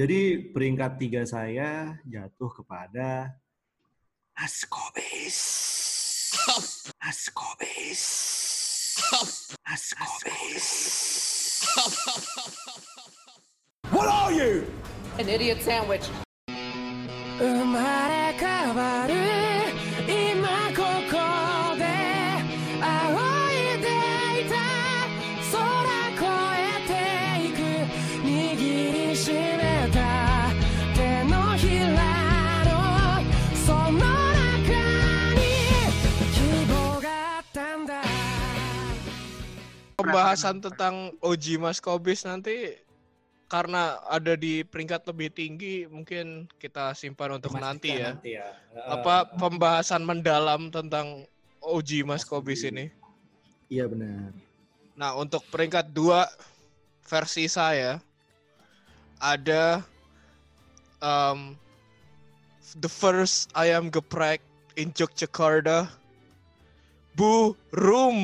Jadi peringkat tiga saya jatuh kepada Askobis. Askobis. Askobis. What are you? An idiot sandwich. 生まれ変わる Pembahasan tentang Oji Mas Kobis nanti karena ada di peringkat lebih tinggi mungkin kita simpan untuk nanti ya. Nanti ya. Apa pembahasan mendalam tentang Oji Mas Kobis ini. Iya benar. Nah, untuk peringkat dua versi saya ada um, the first ayam geprek in Yogyakarta Burum.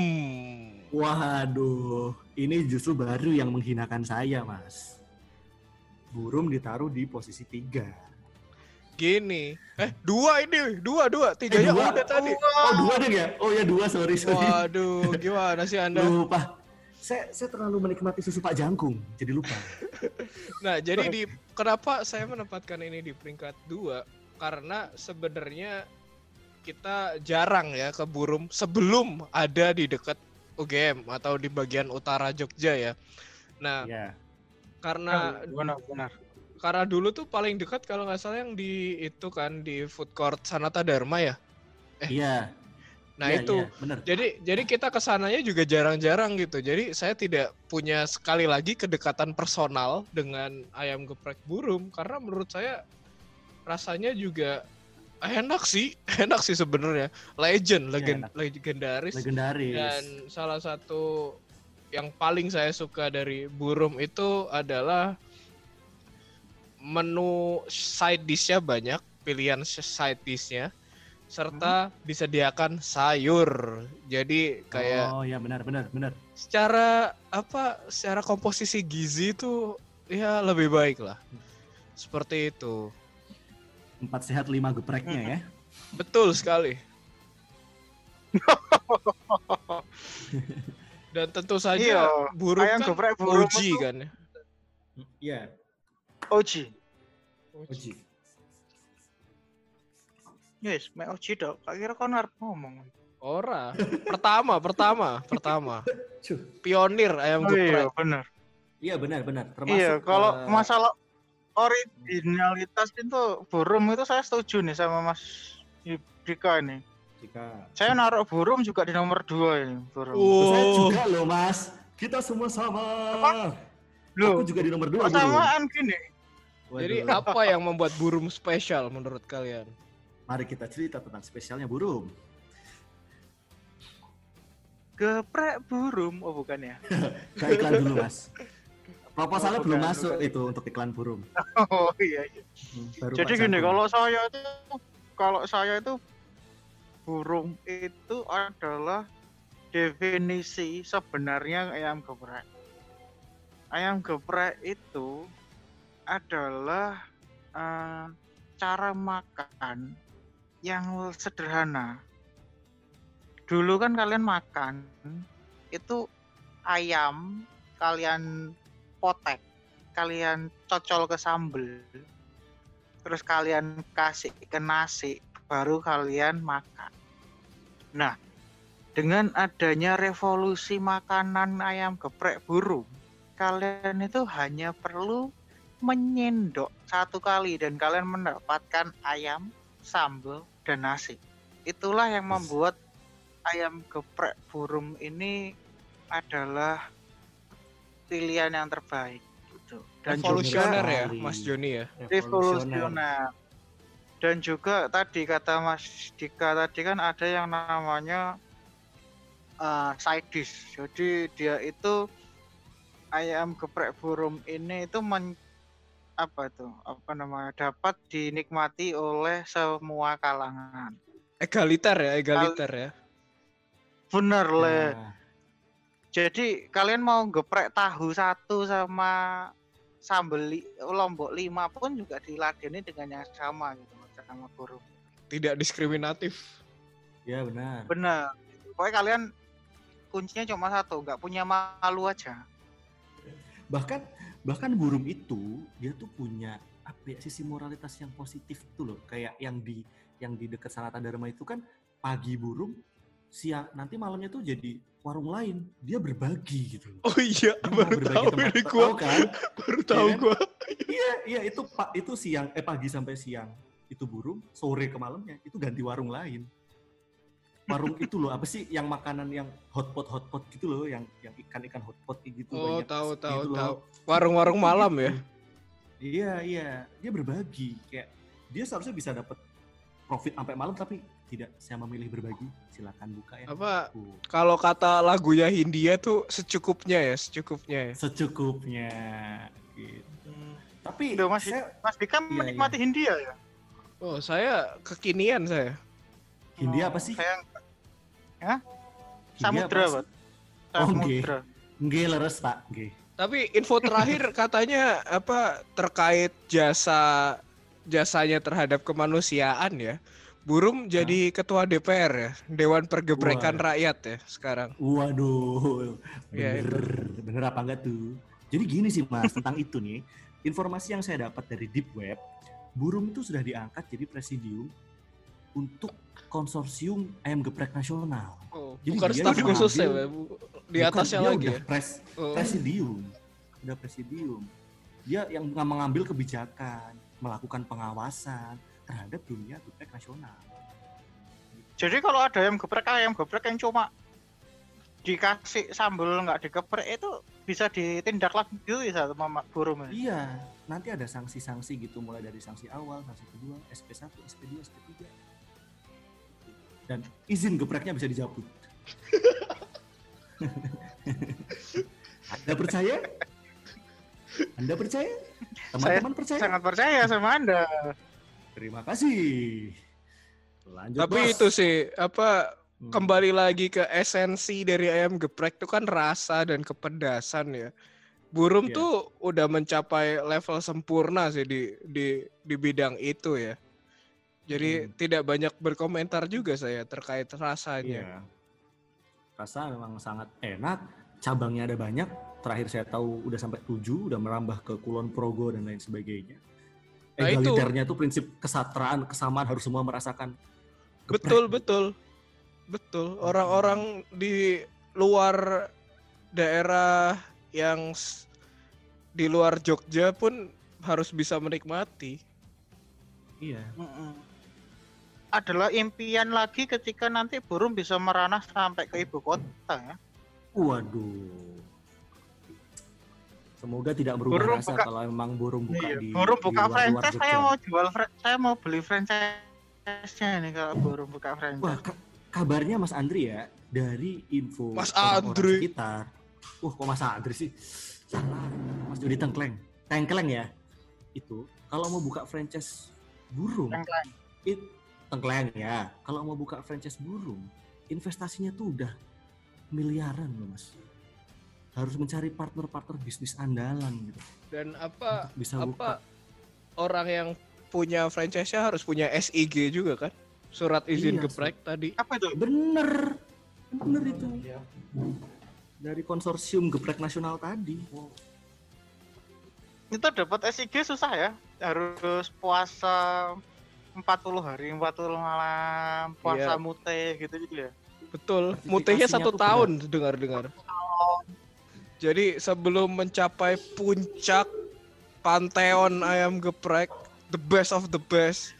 Waduh, ini justru baru yang menghinakan saya, Mas. Burum ditaruh di posisi tiga. Gini, eh dua ini, dua dua, tiga ya dua? udah tadi. Oh dua deh ya? Oh ya dua, sorry sorry. Waduh, gimana sih anda? Lupa. Saya, saya terlalu menikmati susu Pak Jangkung, jadi lupa. Nah, jadi di kenapa saya menempatkan ini di peringkat dua? Karena sebenarnya kita jarang ya ke Burum sebelum ada di dekat UGM atau di bagian utara Jogja ya. Nah, Ya. karena benar benar karena dulu tuh paling dekat kalau nggak salah yang di itu kan di food court Sanata Dharma ya. Iya. Nah, Iya, itu iya, benar. Jadi jadi kita ke sananya juga jarang-jarang gitu. Jadi saya tidak punya sekali lagi kedekatan personal dengan ayam geprek burum karena menurut saya rasanya juga enak sih, enak sih sebenarnya. Legend, legend, enak. legendaris Legendaris. dan salah satu yang paling saya suka dari burum itu adalah menu side dishnya banyak, pilihan side dishnya serta disediakan sayur. Jadi kayak Oh ya benar benar benar. secara apa secara komposisi gizi itu ya lebih baik lah. Seperti itu. Empat sehat lima gepreknya ya. Betul sekali. Dan tentu saja Iya, burung ayam kan geprek burung OG itu- kan ya. Iya. Oji Uji. yes mek Oji dok tak kira kon arep ngomong Ora. Pertama, pertama, pertama. Cuh. Pionir ayam oh, iya geprek. benar Iya benar benar. Termasuk iya kalau eh, masalah originalitas itu burung itu saya setuju nih sama Mas Dika ini jika saya naruh burung juga di nomor dua ini burung saya Oh, juga loh mas. Kita semua sama. Loh, Aku juga di nomor dua. samaan gini Waduh. jadi apa yang membuat burung spesial menurut kalian? Mari kita cerita tentang spesialnya burung. geprek burung oh bukan ya Ke iklan dulu mas. Proposalnya Oh, belum bukan, masuk bukan. itu untuk iklan burung. oh iya, iya. Hmm, baru jadi gini Jangkung. kalau saya itu kalau saya itu burung itu adalah definisi sebenarnya ayam geprek ayam geprek itu adalah eh, cara makan yang sederhana dulu kan kalian makan itu ayam kalian potek. Kalian cocol ke sambel. Terus kalian kasih ke nasi baru kalian makan. Nah dengan adanya revolusi makanan ayam geprek burung kalian itu hanya perlu menyendok satu kali dan kalian mendapatkan ayam sambal dan nasi. Itulah yang membuat ayam geprek burung ini adalah pilihan yang terbaik gitu. dan Revolusioner juga ya. Mas Joni ya. revolusioner dan juga tadi kata Mas Dika tadi kan ada yang namanya uh, side dish jadi dia itu ayam geprek burung ini itu men, apa tuh apa namanya dapat dinikmati oleh semua kalangan Egaliter ya, egaliter ya. bener le Nah, jadi kalian mau geprek tahu satu sama sambel li- lombok lima pun juga diladeni dengan yang sama gitu sama burung. Tidak diskriminatif. Ya benar. Bener. Pokoknya kalian kuncinya cuma satu, nggak punya malu aja. bahkan bahkan burung itu dia tuh punya apa ya sisi moralitas yang positif tuh loh kayak yang di yang di dekat Sanata Dharma itu kan pagi burung siang nanti malamnya tuh jadi warung lain dia berbagi gitu. Oh iya, Dia baru berbagi tahu tempat. ini Tahu gua. kan Baru tahu kan? gua. iya iya itu pak itu siang eh pagi sampai siang itu burung sore ke malamnya itu ganti warung lain warung itu loh apa sih yang makanan yang hotpot hotpot gitu loh yang yang ikan ikan hotpot gitu Oh, banyak tahu tahu gitu tahu. Warung-warung malam ya. Iya iya, dia berbagi kayak dia seharusnya bisa dapat profit sampai malam tapi tidak saya memilih berbagi. Silakan buka ya. Apa kalau kata lagunya Hindia tuh secukupnya ya, secukupnya ya. secukupnya. Gitu. Tapi Udah, Mas, saya Mas Dika Iya, menikmati Hindia ya? Oh, saya kekinian saya. Hindia Oh, apa sih? Saya Hindia samudra? Pak. Oh, nggih. Samudra. Nggih leres Pak, nggih. Tapi info terakhir katanya apa terkait jasa jasanya terhadap kemanusiaan ya. Burung jadi ketua DPR ya, Dewan Pergebrekan Wah. Rakyat ya sekarang. Waduh, Iya, bener, bener apa enggak tuh? Jadi gini sih mas, tentang itu nih, informasi yang saya dapat dari Deep Web, burung itu sudah diangkat jadi presidium untuk konsorsium ayam geprek nasional. Oh, Jadi bukan staf khusus ya, Bu. di atasnya lagi udah ya. pres, Oh. presidium, udah presidium. Dia yang mengambil kebijakan, melakukan pengawasan terhadap dunia geprek nasional. Jadi kalau ada ayam geprek, ayam geprek yang cuma dikasih sambal nggak digeprek itu bisa ditindak lanjuti sama ma- burung ini. Iya, nanti ada sanksi-sanksi gitu mulai dari sanksi awal, sanksi kedua, SP1, SP2, SP3. Dan izin gepreknya bisa dicabut. Anda percaya? Anda percaya? Teman-teman percaya? Sangat percaya sama Anda. Terima kasih. Lanjut, Tapi Bos. itu sih apa Hmm. kembali lagi ke esensi dari ayam geprek itu kan rasa dan kepedasan ya. Burung Iya. tuh udah mencapai level sempurna sih di di di bidang itu ya. Jadi Hmm. tidak banyak berkomentar juga saya terkait rasanya. Iya. Rasa memang sangat enak. Cabangnya ada banyak. Terakhir saya tahu udah sampai 7, udah merambah ke Kulon Progo dan lain sebagainya. Nah, itu. Egaliternya itu prinsip kesatraan, kesamaan harus semua merasakan. geprek. Betul betul. Betul. Orang-orang di luar daerah yang di luar Jogja pun harus bisa menikmati. Iya. Adalah impian lagi ketika nanti burung bisa meranah sampai ke ibu kota ya. Waduh. Semoga tidak berubah Burung rasa buka- kalau memang burung buka Iya, di burung di buka luar-luar franchise saya Jogja. mau jual saya mau beli franchise-nya nih kalau burung buka Wah, franchise. ka- kabarnya Mas Andri ya dari info Mas orang-orang Andri. sekitar. Wah, kok Mas Andri sih? Salah. Mas Jody Tengkleng. Tengkleng ya. Itu kalau mau buka franchise burung, Tengkleng. it, Tengkleng ya. Kalau mau buka franchise burung, investasinya tuh udah miliaran loh, Mas. Harus mencari partner-partner bisnis andalan gitu. Dan apa Untuk bisa apa buka. orang yang punya franchise-nya harus punya SIG juga kan? Surat izin Iya, geprek tadi. Apa itu? Bener. Bener itu. Dari konsorsium geprek nasional tadi. Itu dapat SIG susah ya. Harus puasa 40 hari, 40 malam, Iya. puasa mute gitu-gitu ya. Betul. Mutenya satu tahun dengar-dengar. Jadi sebelum mencapai puncak panteon ayam geprek, the best of the best.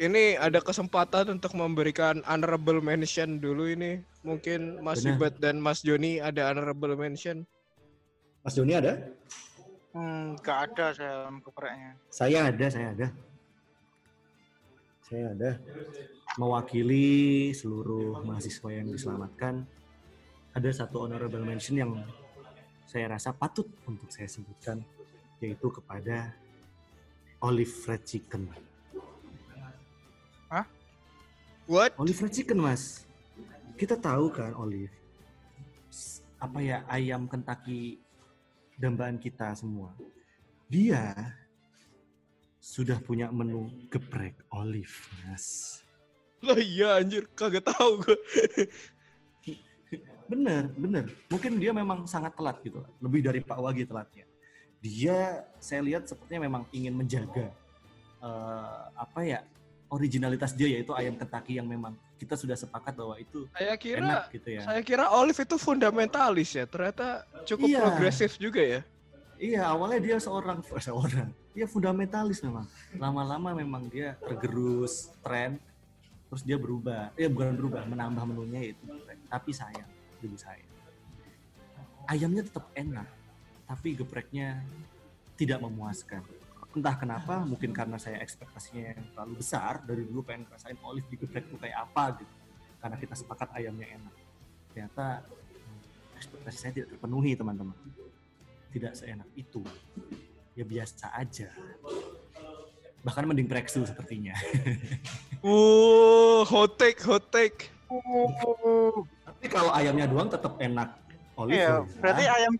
Ini ada kesempatan untuk memberikan honorable mention dulu ini. Mungkin Mas Benar. Dan Mas Joni ada honorable mention. Mas Joni ada? Hmm, gak ada saya ayam gepreknya. Saya ada, saya ada. Saya ada. Mewakili seluruh mahasiswa yang diselamatkan, ada satu honorable mention yang saya rasa patut untuk saya sebutkan, yaitu kepada Olive Fried Chicken. What? Olive Fried Chicken, Mas. Kita tahu kan Olive. Apa ya, ayam Kentucky dambaan kita semua. Dia sudah punya menu geprek olive, Mas. Lah iya anjir, kagak tahu gue. Bener, bener. Mungkin dia memang sangat telat gitu. Lebih dari Pak Wagi telatnya. Dia, saya lihat sepertinya memang ingin menjaga eh, apa ya originalitas dia yaitu ayam Kentucky yang memang kita sudah sepakat bahwa itu Saya kira enak gitu ya. saya kira Olive itu fundamentalis ya. Ternyata cukup Iya. progresif juga ya. Iya, awalnya dia seorang seorang. Dia fundamentalis memang. Lama-lama memang dia tergerus tren terus dia berubah. Eh bukan berubah, menambah menunya itu. Tapi sayang, dulu saya. Ayamnya tetap enak, tapi gepreknya tidak memuaskan. Entah kenapa, mungkin karena saya ekspektasinya yang terlalu besar dari dulu pengen ngerasain olive di geprek itu kayak apa gitu. Karena kita sepakat ayamnya enak. Ternyata ekspektasi saya tidak terpenuhi teman-teman tidak seenak itu. Ya biasa aja. Bahkan mending Prexu sepertinya. Uh, hot take, hot take. Tapi kalau ayamnya doang tetap enak. Olive Iya, ya. berarti ayam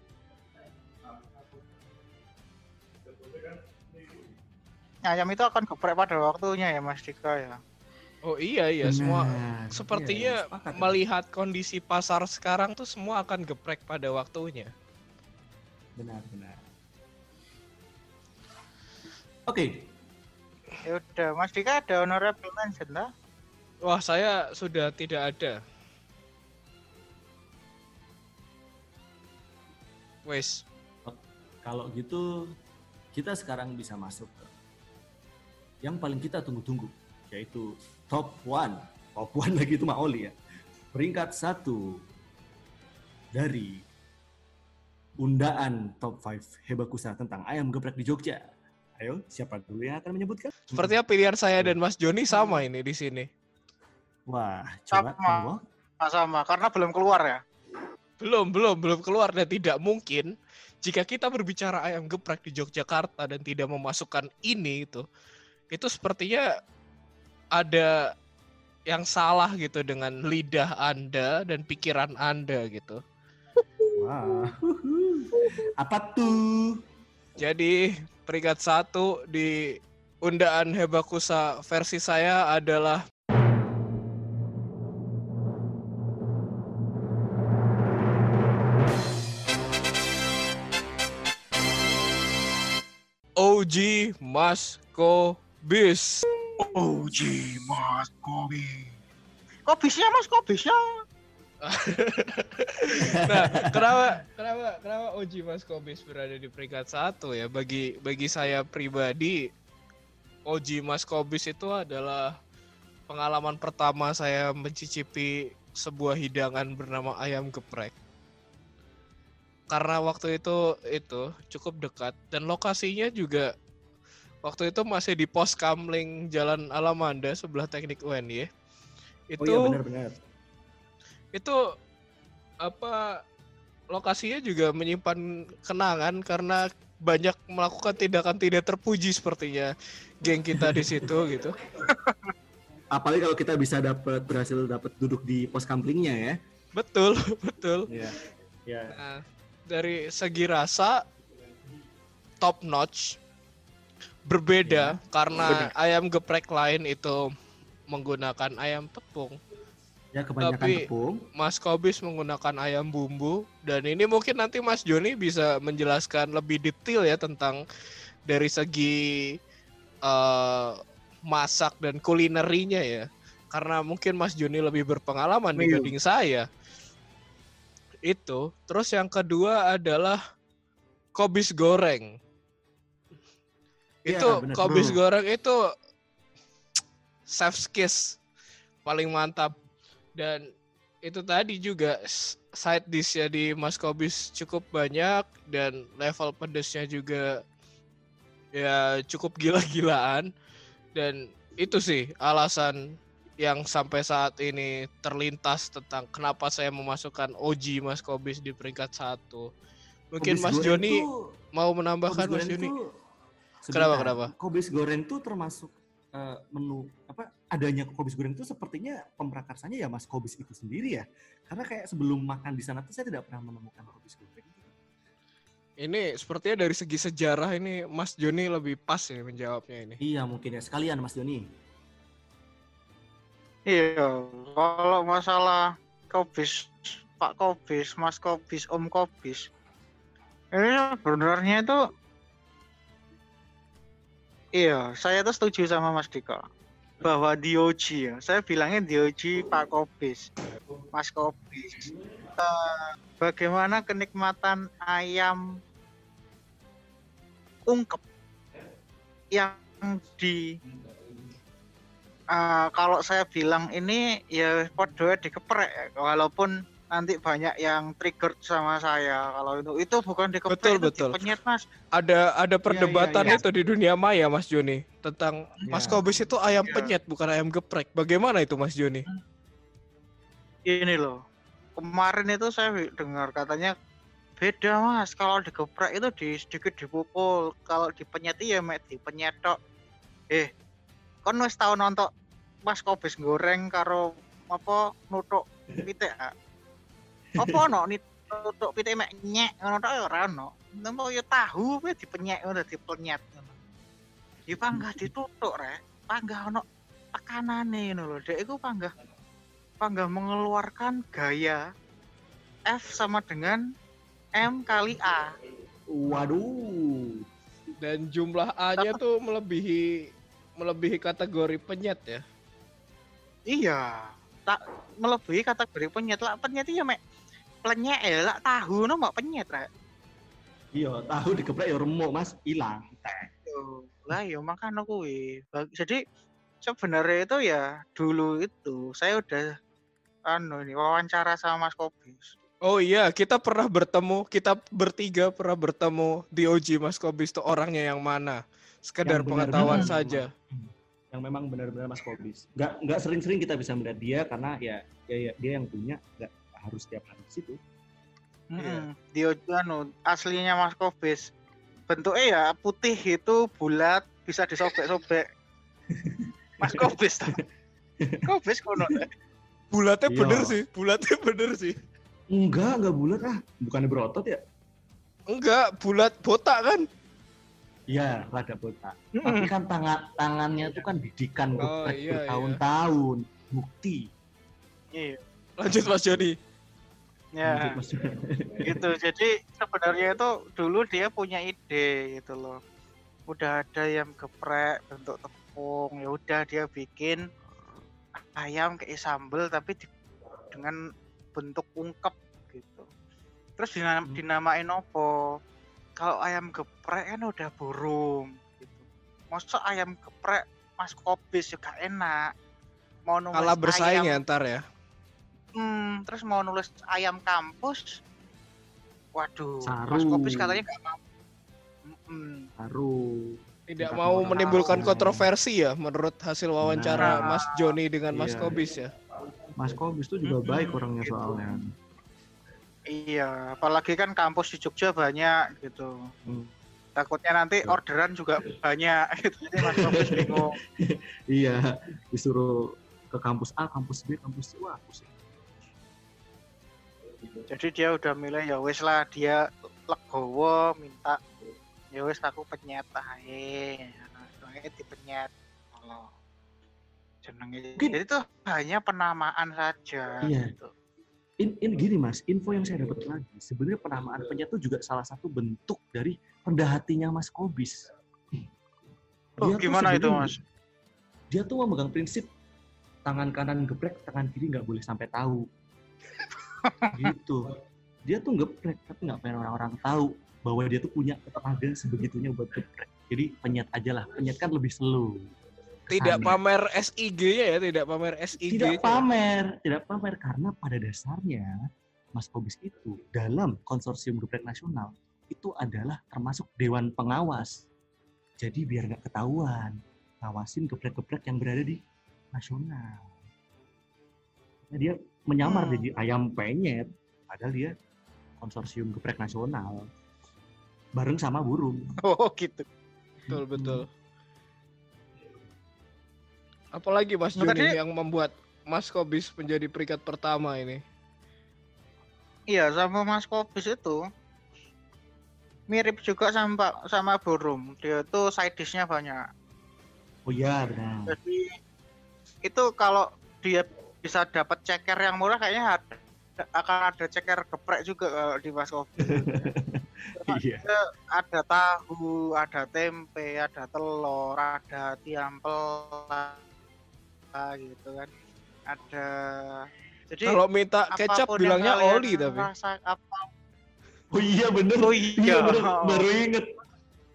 ayam itu akan geprek pada waktunya ya Mas Dika ya. Oh iya iya, semua Benar. sepertinya Iya, sepakat. melihat kondisi pasar sekarang tuh semua akan geprek pada waktunya. benar benar. Oke, Ya udah, Mas Dika ada honorable mention lah. Wah, saya sudah tidak ada. Wes, kalau gitu kita sekarang bisa masuk ke yang paling kita tunggu-tunggu yaitu top one top one lagi itu Maoli ya peringkat satu dari undaan top 5 Hebakusa tentang ayam geprek di Jogja ayo siapa dulu yang akan menyebutkan sepertinya pilihan saya dan Mas Joni sama ini di sini. wah coba Sama. monggo. Sama, karena belum keluar ya. Belum, belum, belum keluar dan tidak mungkin jika kita berbicara ayam geprek di Yogyakarta dan tidak memasukkan ini itu, itu sepertinya ada yang salah gitu dengan lidah Anda dan pikiran Anda gitu. wah apa tuh Jadi peringkat satu di undaan Hebakusa versi saya adalah OG Masko Bis. OG Mas Kobi. Kok bisnya Mas? Kok bisnya? Nah, kenapa kenapa kenapa OG Masko Bis berada di peringkat satu ya? Bagi bagi saya pribadi, OG Masko Bis itu adalah pengalaman pertama saya mencicipi sebuah hidangan bernama ayam geprek. Karena waktu itu itu cukup dekat dan lokasinya juga waktu itu masih di pos Kamling Jalan Alamanda sebelah Teknik UNY. Itu oh iya benar-benar itu apa lokasinya juga menyimpan kenangan karena banyak melakukan tindakan tidak terpuji sepertinya geng kita di situ gitu. apalagi kalau kita bisa dapat berhasil dapat duduk di pos kamplingnya ya Betul, betul. Iya. Ya. Nah, dari segi rasa top notch berbeda karena ayam geprek lain itu menggunakan ayam tepung. Ya kebanyakan Tapi- tepung. Mas Kobis menggunakan ayam bumbu. Dan ini mungkin nanti Mas Joni bisa menjelaskan lebih detail ya tentang dari segi eh, masak dan kulinerinya ya. Karena mungkin Mas Joni lebih berpengalaman Iya. dibanding saya. Itu. Terus yang kedua adalah kobis goreng. Iya, itu benar. kobis goreng itu chef's kiss. Paling mantap dan itu tadi juga side dish ya di Mas Kobis cukup banyak dan level pedesnya juga ya cukup gila-gilaan dan itu sih alasan yang sampai saat ini terlintas tentang kenapa saya memasukkan OG Mas Kobis di peringkat satu. Mungkin Kobis Mas Joni mau kobis menambahkan Mas Joni. Kenapa, kenapa? Kobis goreng tuh termasuk eh, menu apa adanya kobis goreng itu sepertinya pemprakarsanya ya Mas Kobis itu sendiri ya. Karena kayak sebelum makan di sana tuh saya tidak pernah menemukan kobis goreng. Ini sepertinya dari segi sejarah ini Mas Joni lebih pas ya menjawabnya ini. Iya mungkin ya sekalian Mas Joni. Iya, kalau masalah Kobis, Pak Kobis, Mas Kobis, Om Kobis, ini sebenarnya itu, iya, saya tuh setuju sama Mas Dika bahwa Dioji ya, saya bilangnya Dioji Pak Kobis, Mas Kobis. Eh, bagaimana kenikmatan ayam ungkep yang di Eh, kalau saya bilang ini ya podo dikeprek walaupun nanti banyak yang trigger sama saya kalau itu itu bukan dikeprek Betul, itu betul. dipenyet mas Ada ada perdebatan iya. itu di dunia maya Mas Joni tentang Mas Iya. Kobis itu ayam Iya. penyet bukan ayam geprek. Bagaimana itu Mas Joni? ini loh kemarin itu saya dengar katanya beda mas kalau digeprek itu di sedikit dipukul kalau dipenyet iya mek dipenyet tok eh kon wis tau nonton mas kobis goreng karo apa nutuk pitik? Apa no nih nutuk pitik mek nyek ngono tok ya ora ono nemu ya tahu kuwi dipenyek ngono dipenyet ngono ya panggah ditutuk rek panggah ono tekanane ngono lho dek iku panggah panggah mengeluarkan gaya F sama dengan M kali A. Waduh. Dan jumlah A-nya tuh melebihi melebihi kategori penyet ya. Iya, tak melebihi kategori penyet lah. Penyet iya mek penyet ya lah tahu no mak penyet rek. Iya, tahu dikeprek ya remuk Mas, hilang. Tuh, Lah ya makanya kuwi. Bag- Jadi sebenarnya itu ya dulu itu saya udah anu ini wawancara sama Mas Kobis. Oh iya, kita pernah bertemu, kita bertiga pernah bertemu di OG Mas Kobis tuh orangnya yang mana? Sekedar Yang pengetahuan benar-benar. saja. Yang memang benar-benar Mas Kobis. Nggak nggak sering-sering kita bisa melihat dia karena ya, ya, ya dia yang punya nggak harus tiap hari di situ. Mm Dia anu aslinya Mas Kobis. Bentuknya ya putih itu bulat bisa disobek-sobek. Mas Kobis tuh. Kobis kono. Bulatnya Iya. bener sih, bulatnya bener sih. Enggak, enggak bulat ah. Bukannya berotot ya? Enggak, bulat botak kan? Iya, rada botak. Tapi kan tangan tangannya tuh kan didikan Oh, iya, iya. bertahun-tahun. Bukti. Iya. Lanjut Mas Joni. Ya, Lanjut, Mas. gitu. Jadi sebenarnya itu dulu dia punya ide gitu loh. Udah ada ayam geprek bentuk tepung, ya udah dia bikin ayam kayak sambel tapi di- dengan bentuk ungkep gitu. Terus dinam- Hmm. dinamain apa? Kalau ayam geprek kan udah burung gitu. Masa ayam geprek Mas Kobis juga enak. Mau nulis Kalah bersaing ayam ya ntar ya. Hmm, terus mau nulis ayam kampus. Waduh, Saru. Mas Kopis katanya nggak mau. Haru. Tidak mau menimbulkan tahu. kontroversi ya menurut hasil wawancara Nah. Mas Joni dengan Mas Iya. Kobis ya. Mas Kobis tuh juga Mm-mm, baik orangnya gitu. soalnya. Iya, apalagi kan kampus di Jogja banyak gitu. Hmm. Takutnya nanti Betul. orderan juga banyak gitu. Jadi Mas Kopis bingung. Iya, disuruh ke kampus A, kampus B, kampus C. Wah, pusing. Jadi dia udah milih ya wis lah dia legowo minta ya wis aku penyet ae. Jenenge dipenyet. Allah. Jenenge. Jadi tuh hanya penamaan saja Iya. gitu. In, in gini mas, info yang saya dapat lagi, sebenarnya penamaan penyet itu juga salah satu bentuk dari rendah hatinya Mas Kobis. Oh, Dia gimana itu, Mas? Dia tuh memegang prinsip tangan kanan geprek, tangan kiri nggak boleh sampai tahu. gitu. Dia tuh geprek, tapi nggak pengen orang-orang tahu bahwa dia tuh punya tenaga sebegitunya buat geprek. Jadi penyet aja lah, penyet kan lebih slow. Tidak pamer SIG-nya ya, tidak pamer SIG. tidak pamer, tidak pamer karena pada dasarnya Mas Kobis itu dalam konsorsium geprek nasional itu adalah termasuk dewan pengawas. Jadi biar nggak ketahuan, ngawasin geprek-geprek yang berada di nasional. Nah, dia menyamar Hmm. jadi ayam penyet, padahal dia konsorsium geprek nasional bareng sama burung. Oh gitu. Betul, betul. Apalagi Mas Joni tadi- yang membuat Mas Kobis menjadi peringkat pertama ini. Iya sama Mas Kopis itu mirip juga sama sama burung. Dia tuh side dish-nya banyak. Oh iya benar. Jadi itu kalau dia bisa dapat ceker yang murah kayaknya ada, akan ada ceker geprek juga kalau di Mas Kopi. Iya. ada tahu, ada tempe, ada telur, ada tiam pela gitu kan. Ada jadi Kalau minta kecap bilangnya oli tapi. rasa apa Oh iya bener. Oh Iya iya. bener. Baru inget.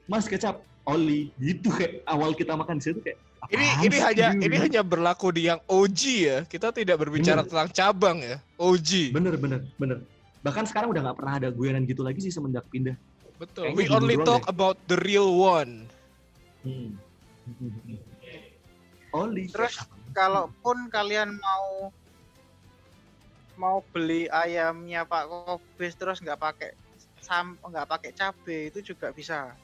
Mas kecap oli gitu kayak awal kita makan di situ kayak Ini ini hanya ini hanya berlaku di yang OG ya. Kita tidak berbicara Bener. tentang cabang ya. OG. bener bener bener. Bahkan sekarang udah nggak pernah ada guyonan gitu lagi sih semenjak pindah. Betul. Kayaknya We only talk deh. about the real one. Hmm. Oli. Terus kalaupun kalian mau mau beli ayamnya Pak Kobis terus nggak pakai sam nggak pakai cabe itu juga bisa.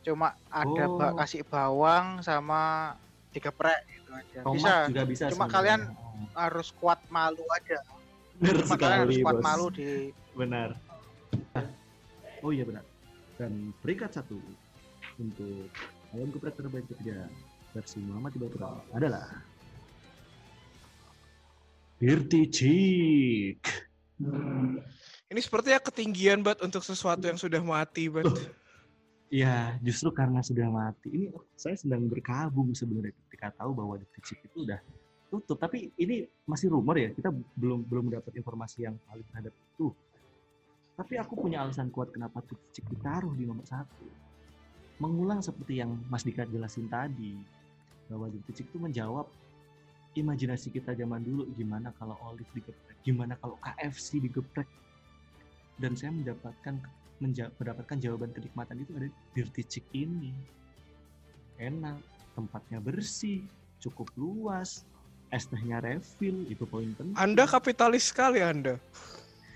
Cuma ada Oh. ba- kasih bawang sama digeprek gitu aja. tomat bisa. juga bisa. Cuma sebenarnya. kalian harus kuat malu aja. Bener Cuma kalian harus sekali kuat bos. malu di Benar. Oh iya benar. Dan peringkat satu untuk ayam geprek terbaik ketiga versi Muhammad Ibatra adalah Dirty Chick. Ini sepertinya ketinggian banget untuk sesuatu yang sudah mati banget. Ya, justru karena sudah mati. Ini saya sedang berkabung sebenarnya ketika tahu bahwa Dirty Chick itu udah tutup. Tapi ini masih rumor ya. Kita belum belum dapat informasi yang valid terhadap itu. Tapi aku punya alasan kuat kenapa Dirty Chick ditaruh di nomor satu. Mengulang seperti yang Mas Dika jelasin tadi. Bahwa Dirty Chick itu menjawab imajinasi kita zaman dulu. Gimana kalau Olive digeprek? Gimana kalau KFC digeprek? Dan saya mendapatkan menja- mendapatkan jawaban kenikmatan itu ada di Dirty ini. Enak, tempatnya bersih, cukup luas, es tehnya refill, itu poin penting. Anda kapitalis sekali Anda.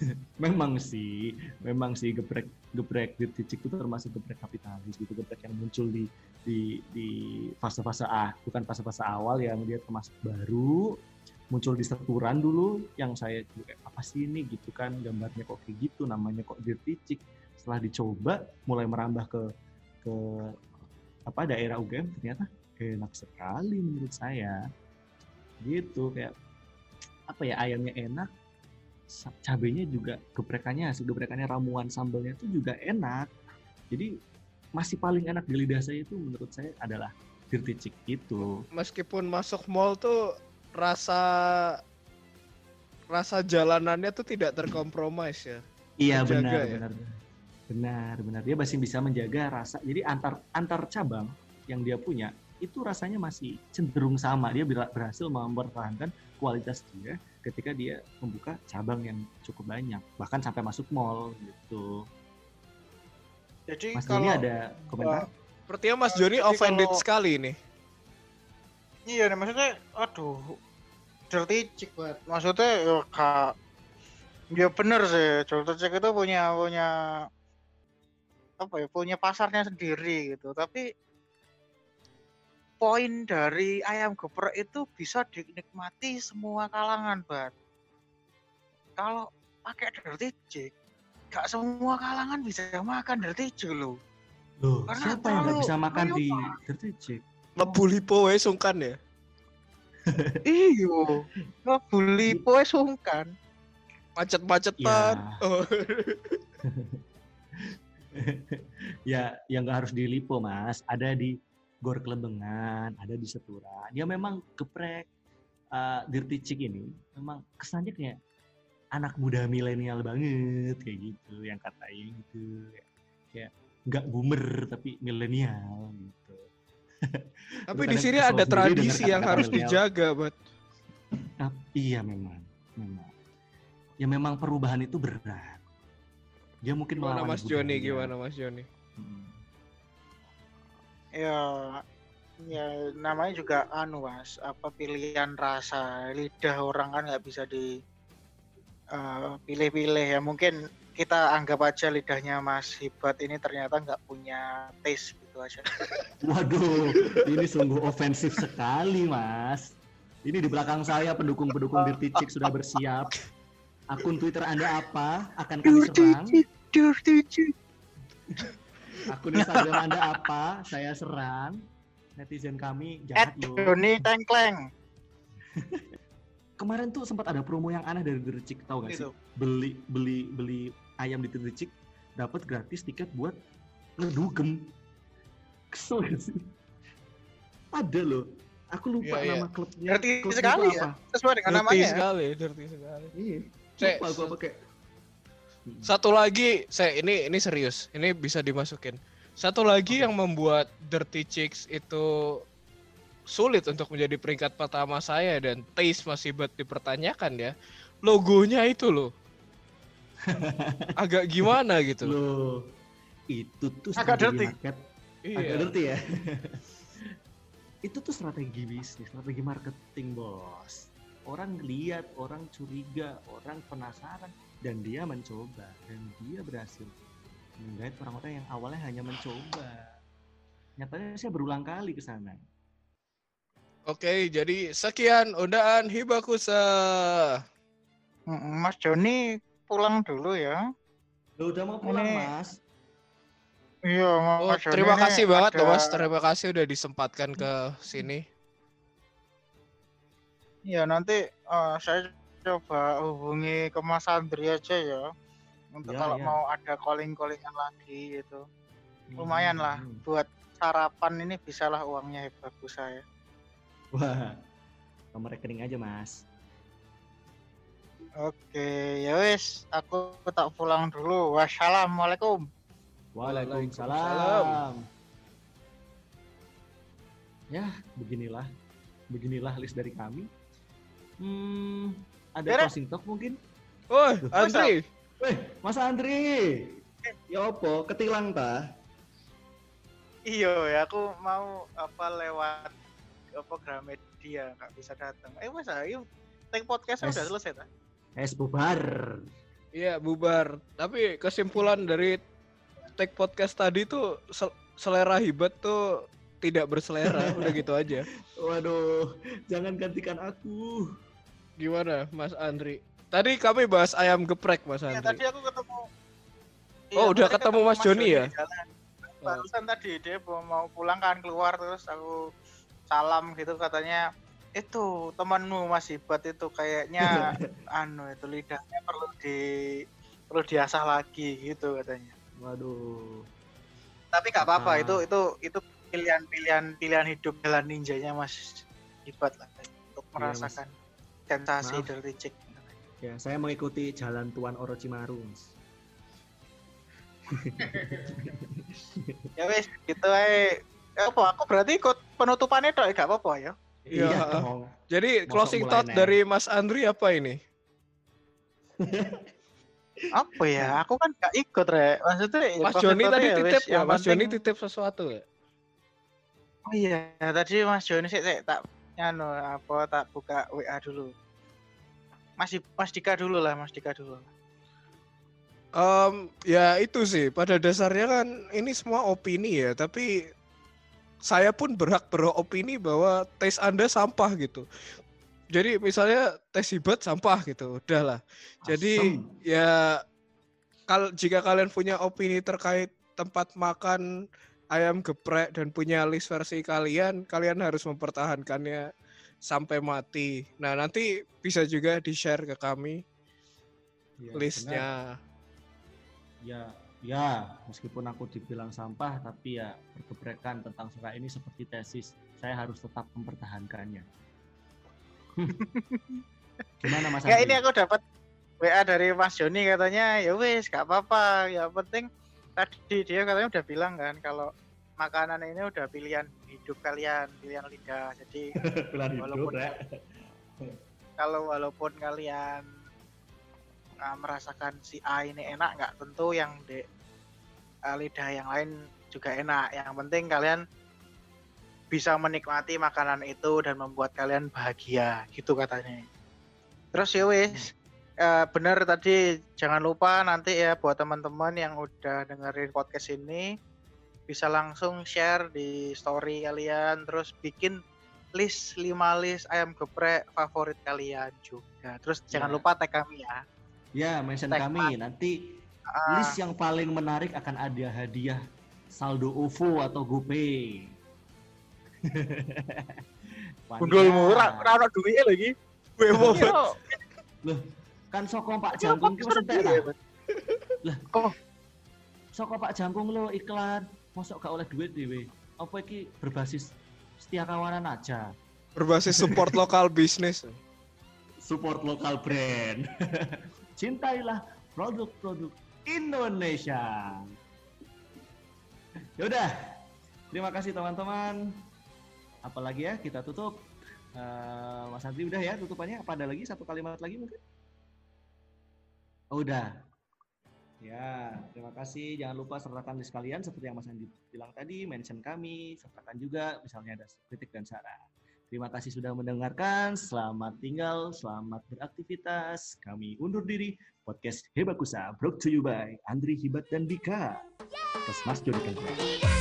memang sih, memang sih geprek geprek Dirty Chick itu termasuk geprek kapitalis gitu, geprek yang muncul di di di fase-fase ah, bukan fase-fase awal yang dia termasuk baru, muncul di seturan dulu yang saya juga, "Eh, apa sih ini? gitu kan gambarnya kok kayak gitu namanya kok Dirty Chick setelah dicoba mulai merambah ke ke apa daerah UGM ternyata enak sekali menurut saya. Gitu kayak apa ya ayamnya enak cabenya juga geprekannya hasil geprekannya ramuan sambalnya itu juga enak. Jadi masih paling enak di lidah saya itu menurut saya adalah dirty chick itu Meskipun masuk mall tuh rasa rasa jalanannya tuh tidak terkompromis ya. iya benar ya? benar. Benar benar. Dia masih bisa menjaga rasa. Jadi antar antar cabang yang dia punya itu rasanya masih cenderung sama. Dia ber- berhasil mempertahankan kualitas dia ketika dia membuka cabang yang cukup banyak bahkan sampai masuk mall gitu jadi mas kalau Joni ada komentar Sepertinya Mas Joni Jadi offended kalau- sekali nih. Iya, nih, maksudnya, aduh, dirty chick banget. Maksudnya, ya, kak, ya bener sih, dirty chick itu punya punya apa ya, punya pasarnya sendiri gitu. Tapi poin dari ayam geprek itu bisa dinikmati semua kalangan, banget. Kalau pakai dirty chick, gak semua kalangan bisa makan dirty chick loh. Loh, Karena siapa yang nggak terlalu bisa makan di. Dirty Chick? Ngebully poe sungkan ya. Iyo, ngebully poe sungkan. Macet-macetan. Ya. Oh. ya, yang nggak harus di Lipo, Mas. Ada di Gor Klebengan, ada di Setura. Dia memang geprek eh, Dirty Chick ini memang kesannya kayak anak muda milenial banget kayak gitu yang katain gitu. Kayak nggak boomer tapi milenial gitu. Tapi di sini ada tradisi yang harus milenial. dijaga, buat. Iya memang, memang. Ya memang perubahan itu berat. Dia mungkin Gimana melawan Mas Joni? budaya. Gimana Mas Joni? Hmm. Ya ya namanya juga anu mas apa pilihan rasa lidah orang kan nggak bisa di eh, pilih-pilih ya mungkin kita anggap aja lidahnya Mas Hibat ini ternyata nggak punya taste gitu aja Waduh, ini sungguh ofensif sekali, Mas. Ini di belakang saya pendukung-pendukung Dirty Chick sudah bersiap. Akun Twitter Anda apa? Akan kami serang. dirty chick Akun Instagram Anda apa? Saya serang. Netizen kami jahat loh. Joni Tengkleng. Kemarin tuh sempat ada promo yang aneh dari Dercik, tahu gak sih? Beli beli beli ayam di Dercik dapat gratis tiket buat ngedugem. Kesel gak sih? Ada loh. Aku lupa Iya, iya. nama klubnya. Ngerti klubnya sekali tuh ya. apa. Sesuai dengan Dirty namanya. sekali, dirty sekali. Iya. Lupa gua pakai. Satu lagi, saya ini ini serius, ini bisa dimasukin. Satu lagi yang membuat Dirty Chicks itu sulit untuk menjadi peringkat pertama saya dan taste masih buat dipertanyakan ya. Logonya itu loh. Agak gimana gitu. Loh, itu tuh Agak strategi dirty. market. Iya. Agak dirty ya. itu tuh strategi bisnis, strategi marketing, bos. Orang lihat, orang curiga, orang penasaran, dan dia mencoba, dan dia berhasil menggait orang-orang yang awalnya hanya mencoba. Nyatanya saya berulang kali ke sana. Oke, jadi sekian undaan Hibakusa. Mas Joni pulang dulu ya. Lo udah mau pulang, Ini- Mas? Iya, Oh, Mas Joni terima kasih banget loh ada- Mas. Terima kasih udah disempatkan ke sini. Iya, nanti eh, saya coba hubungi ke Mas Andri aja ya. Untuk Ya, kalau ya. mau ada calling-callingan lagi gitu. Lumayan lah Hmm. buat sarapan ini bisalah uangnya bagus saya. Wah, nomor rekening aja, Mas. Oke, ya wis, aku tak pulang dulu. Wassalamualaikum. Waalaikumsalam. Ya, beginilah. Beginilah list dari kami. Hmm, ada Beres. closing talk mungkin? Oh, Andri. Weh, Mas Andri. Ya opo, ketilang ta? Iya ya, aku mau apa lewat apa Gramedia nggak bisa datang. Eh mas, ayo take podcastnya Es. udah selesai tak? Es bubar. Iya, bubar. Tapi kesimpulan dari take podcast tadi tuh sel- selera hibat tuh tidak berselera, udah gitu aja. Waduh, jangan gantikan aku. Gimana, Mas Andri? Tadi kami bahas ayam geprek, Mas Iya Andri. tadi aku ketemu. Oh, udah tadi ketemu Mas Joni ya? Barusan tadi dia mau- mau pulang kan keluar terus aku salam gitu katanya itu temanmu Mas Hibat itu kayaknya anu itu lidahnya perlu di perlu diasah lagi gitu katanya. Waduh. Tapi nggak apa-apa Ah. itu itu itu pilihan-pilihan pilihan hidup jalan ninjanya Mas Hibat lah untuk Mas. Sensasi Maaf. dari cek. Ya, saya mengikuti jalan Tuan Orochimaru. Ya wes gitu aja. Ya apa aku berarti ikut penutupannya dong nggak apa-apa ya. Iya. Iya dong. Jadi Masa closing thought nih? dari Mas Andri apa ini? Apa ya? Aku kan nggak ikut re. Maksudnya ya Mas Joni tadi ya titip yang Mas Joni penting- titip sesuatu ya? Oh iya, tadi Mas Joni sih, tak anu apa tak buka WA dulu. Masih Mas Dika dulu lah, Mas Dika dulu. Em, ya itu sih pada dasarnya kan ini semua opini ya tapi saya pun berhak beropini bahwa tes anda sampah gitu jadi misalnya tes hibat sampah gitu udahlah jadi Asem. ya kal jika kalian punya opini terkait tempat makan ayam geprek dan punya list versi kalian kalian harus mempertahankannya sampai mati. Nah nanti bisa juga di share ke kami Ya, listnya. ya ya meskipun aku dibilang sampah tapi ya bergeprekan tentang surat ini seperti tesis saya harus tetap mempertahankannya. Gimana mas Ya ini aku dapat WA dari Mas Joni katanya ya wes gak apa-apa. Ya penting tadi dia katanya udah bilang kan kalau makanan ini udah pilihan hidup kalian, pilihan lidah. Jadi Pilihan hidup, walaupun- Rek. kalau walaupun kalian uh, merasakan si A ini enak nggak tentu yang di uh, lidah yang lain juga enak yang penting kalian bisa menikmati makanan itu dan membuat kalian bahagia gitu katanya terus ya wis uh, bener tadi jangan lupa nanti ya buat teman-teman yang udah dengerin podcast ini bisa langsung share di story kalian terus bikin list 5 list ayam geprek favorit kalian juga. Terus jangan Ya. lupa tag kami ya. ya mention Tag kami nanti Ah, list yang paling menarik akan ada hadiah saldo OVO atau GoPay. Waniga. Gundulmu ora ora ono duwike lho iki. Wemo iya, kan soko Pak Iya, Jangkung ki Pak, wis entek iya, ta. Lah, Oh. Soko Pak Jangkung lo iklan, mosok gak oleh duit dhewe. Apa iki berbasis setia kawanan aja? berbasis support lokal bisnis. Support lokal brand. Cintailah produk-produk Indonesia. Yaudah, terima kasih teman-teman. Apalagi ya kita tutup. Eh, Mas Andri udah ya tutupannya. Apa ada lagi satu kalimat lagi mungkin? Oh, udah. Ya, terima kasih. Jangan lupa sertakan di sekalian seperti yang Mas Andi bilang tadi, mention kami, sertakan juga misalnya ada kritik dan saran. Terima kasih sudah mendengarkan. Selamat tinggal, selamat beraktivitas. Kami undur diri. Podcast Hebakusa brought to you by Andri Hibat dan Dika. Terus Mas Jody Kagura.